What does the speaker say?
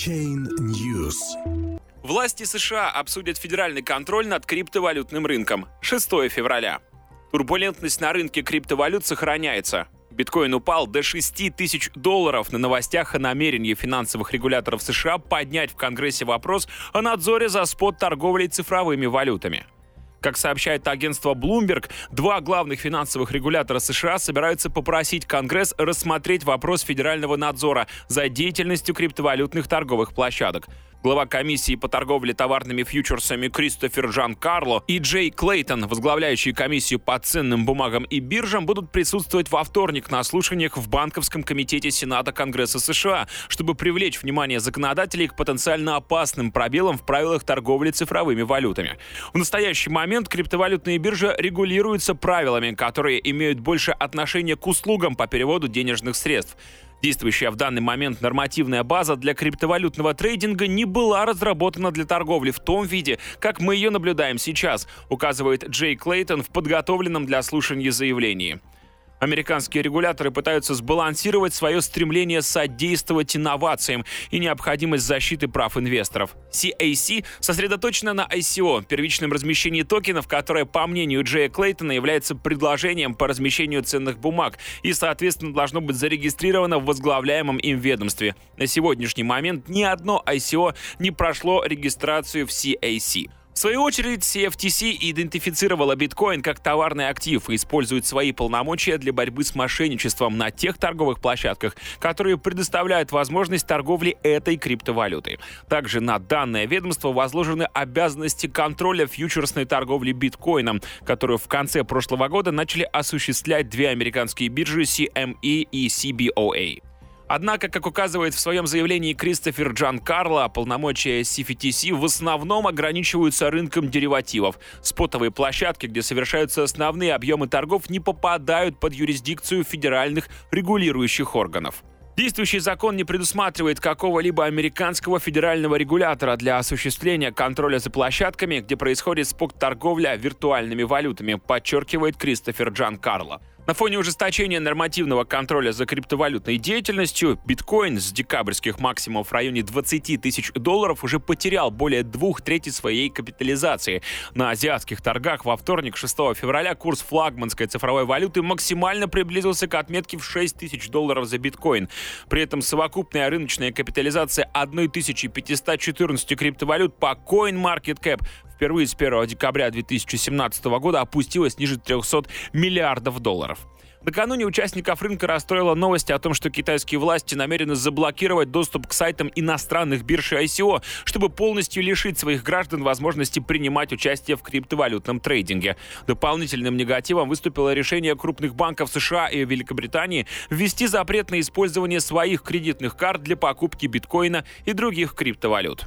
Chain News. Власти США обсудят федеральный контроль над криптовалютным рынком 6 февраля. Турбулентность на рынке криптовалют сохраняется. Биткоин упал до 6 тысяч долларов на новостях о намерении финансовых регуляторов США поднять в Конгрессе вопрос о надзоре за спот-торговлей цифровыми валютами. Как сообщает агентство Bloomberg, два главных финансовых регулятора США собираются попросить Конгресс рассмотреть вопрос федерального надзора за деятельностью криптовалютных торговых площадок. Глава комиссии по торговле товарными фьючерсами Кристофер Жан Карло и Джей Клейтон, возглавляющие комиссию по ценным бумагам и биржам, будут присутствовать во вторник на слушаниях в Банковском комитете Сената Конгресса США, чтобы привлечь внимание законодателей к потенциально опасным пробелам в правилах торговли цифровыми валютами. В настоящий момент криптовалютные биржи регулируются правилами, которые имеют больше отношения к услугам по переводу денежных средств. Действующая в данный момент нормативная база для криптовалютного трейдинга не была разработана для торговли в том виде, как мы ее наблюдаем сейчас, указывает Джей Клейтон в подготовленном для слушания заявлении. Американские регуляторы пытаются сбалансировать свое стремление содействовать инновациям и необходимость защиты прав инвесторов. CAC сосредоточена на ICO, первичном размещении токенов, которое, по мнению Джея Клейтона, является предложением по размещению ценных бумаг и, соответственно, должно быть зарегистрировано в возглавляемом им ведомстве. На сегодняшний момент ни одно ICO не прошло регистрацию в CAC. В свою очередь, CFTC идентифицировала биткоин как товарный актив и использует свои полномочия для борьбы с мошенничеством на тех торговых площадках, которые предоставляют возможность торговли этой криптовалютой. Также на данное ведомство возложены обязанности контроля фьючерсной торговли биткоином, которую в конце прошлого года начали осуществлять две американские биржи CME и CBOA. Однако, как указывает в своем заявлении Кристофер Джан Карло, полномочия CFTC в основном ограничиваются рынком деривативов. Спотовые площадки, где совершаются основные объемы торгов, не попадают под юрисдикцию федеральных регулирующих органов. Действующий закон не предусматривает какого-либо американского федерального регулятора для осуществления контроля за площадками, где происходит спот-торговля виртуальными валютами, подчеркивает Кристофер Джан Карло. На фоне ужесточения нормативного контроля за криптовалютной деятельностью, биткоин с декабрьских максимумов в районе 20 тысяч долларов уже потерял более двух трети своей капитализации. На азиатских торгах во вторник, 6 февраля, курс флагманской цифровой валюты максимально приблизился к отметке в 6 тысяч долларов за биткоин. При этом совокупная рыночная капитализация 1514 криптовалют по CoinMarketCap впервые с 1 декабря 2017 года опустилась ниже 300 миллиардов долларов. Накануне участников рынка расстроила новость о том, что китайские власти намерены заблокировать доступ к сайтам иностранных бирж и ICO, чтобы полностью лишить своих граждан возможности принимать участие в криптовалютном трейдинге. Дополнительным негативом выступило решение крупных банков США и Великобритании ввести запрет на использование своих кредитных карт для покупки биткоина и других криптовалют.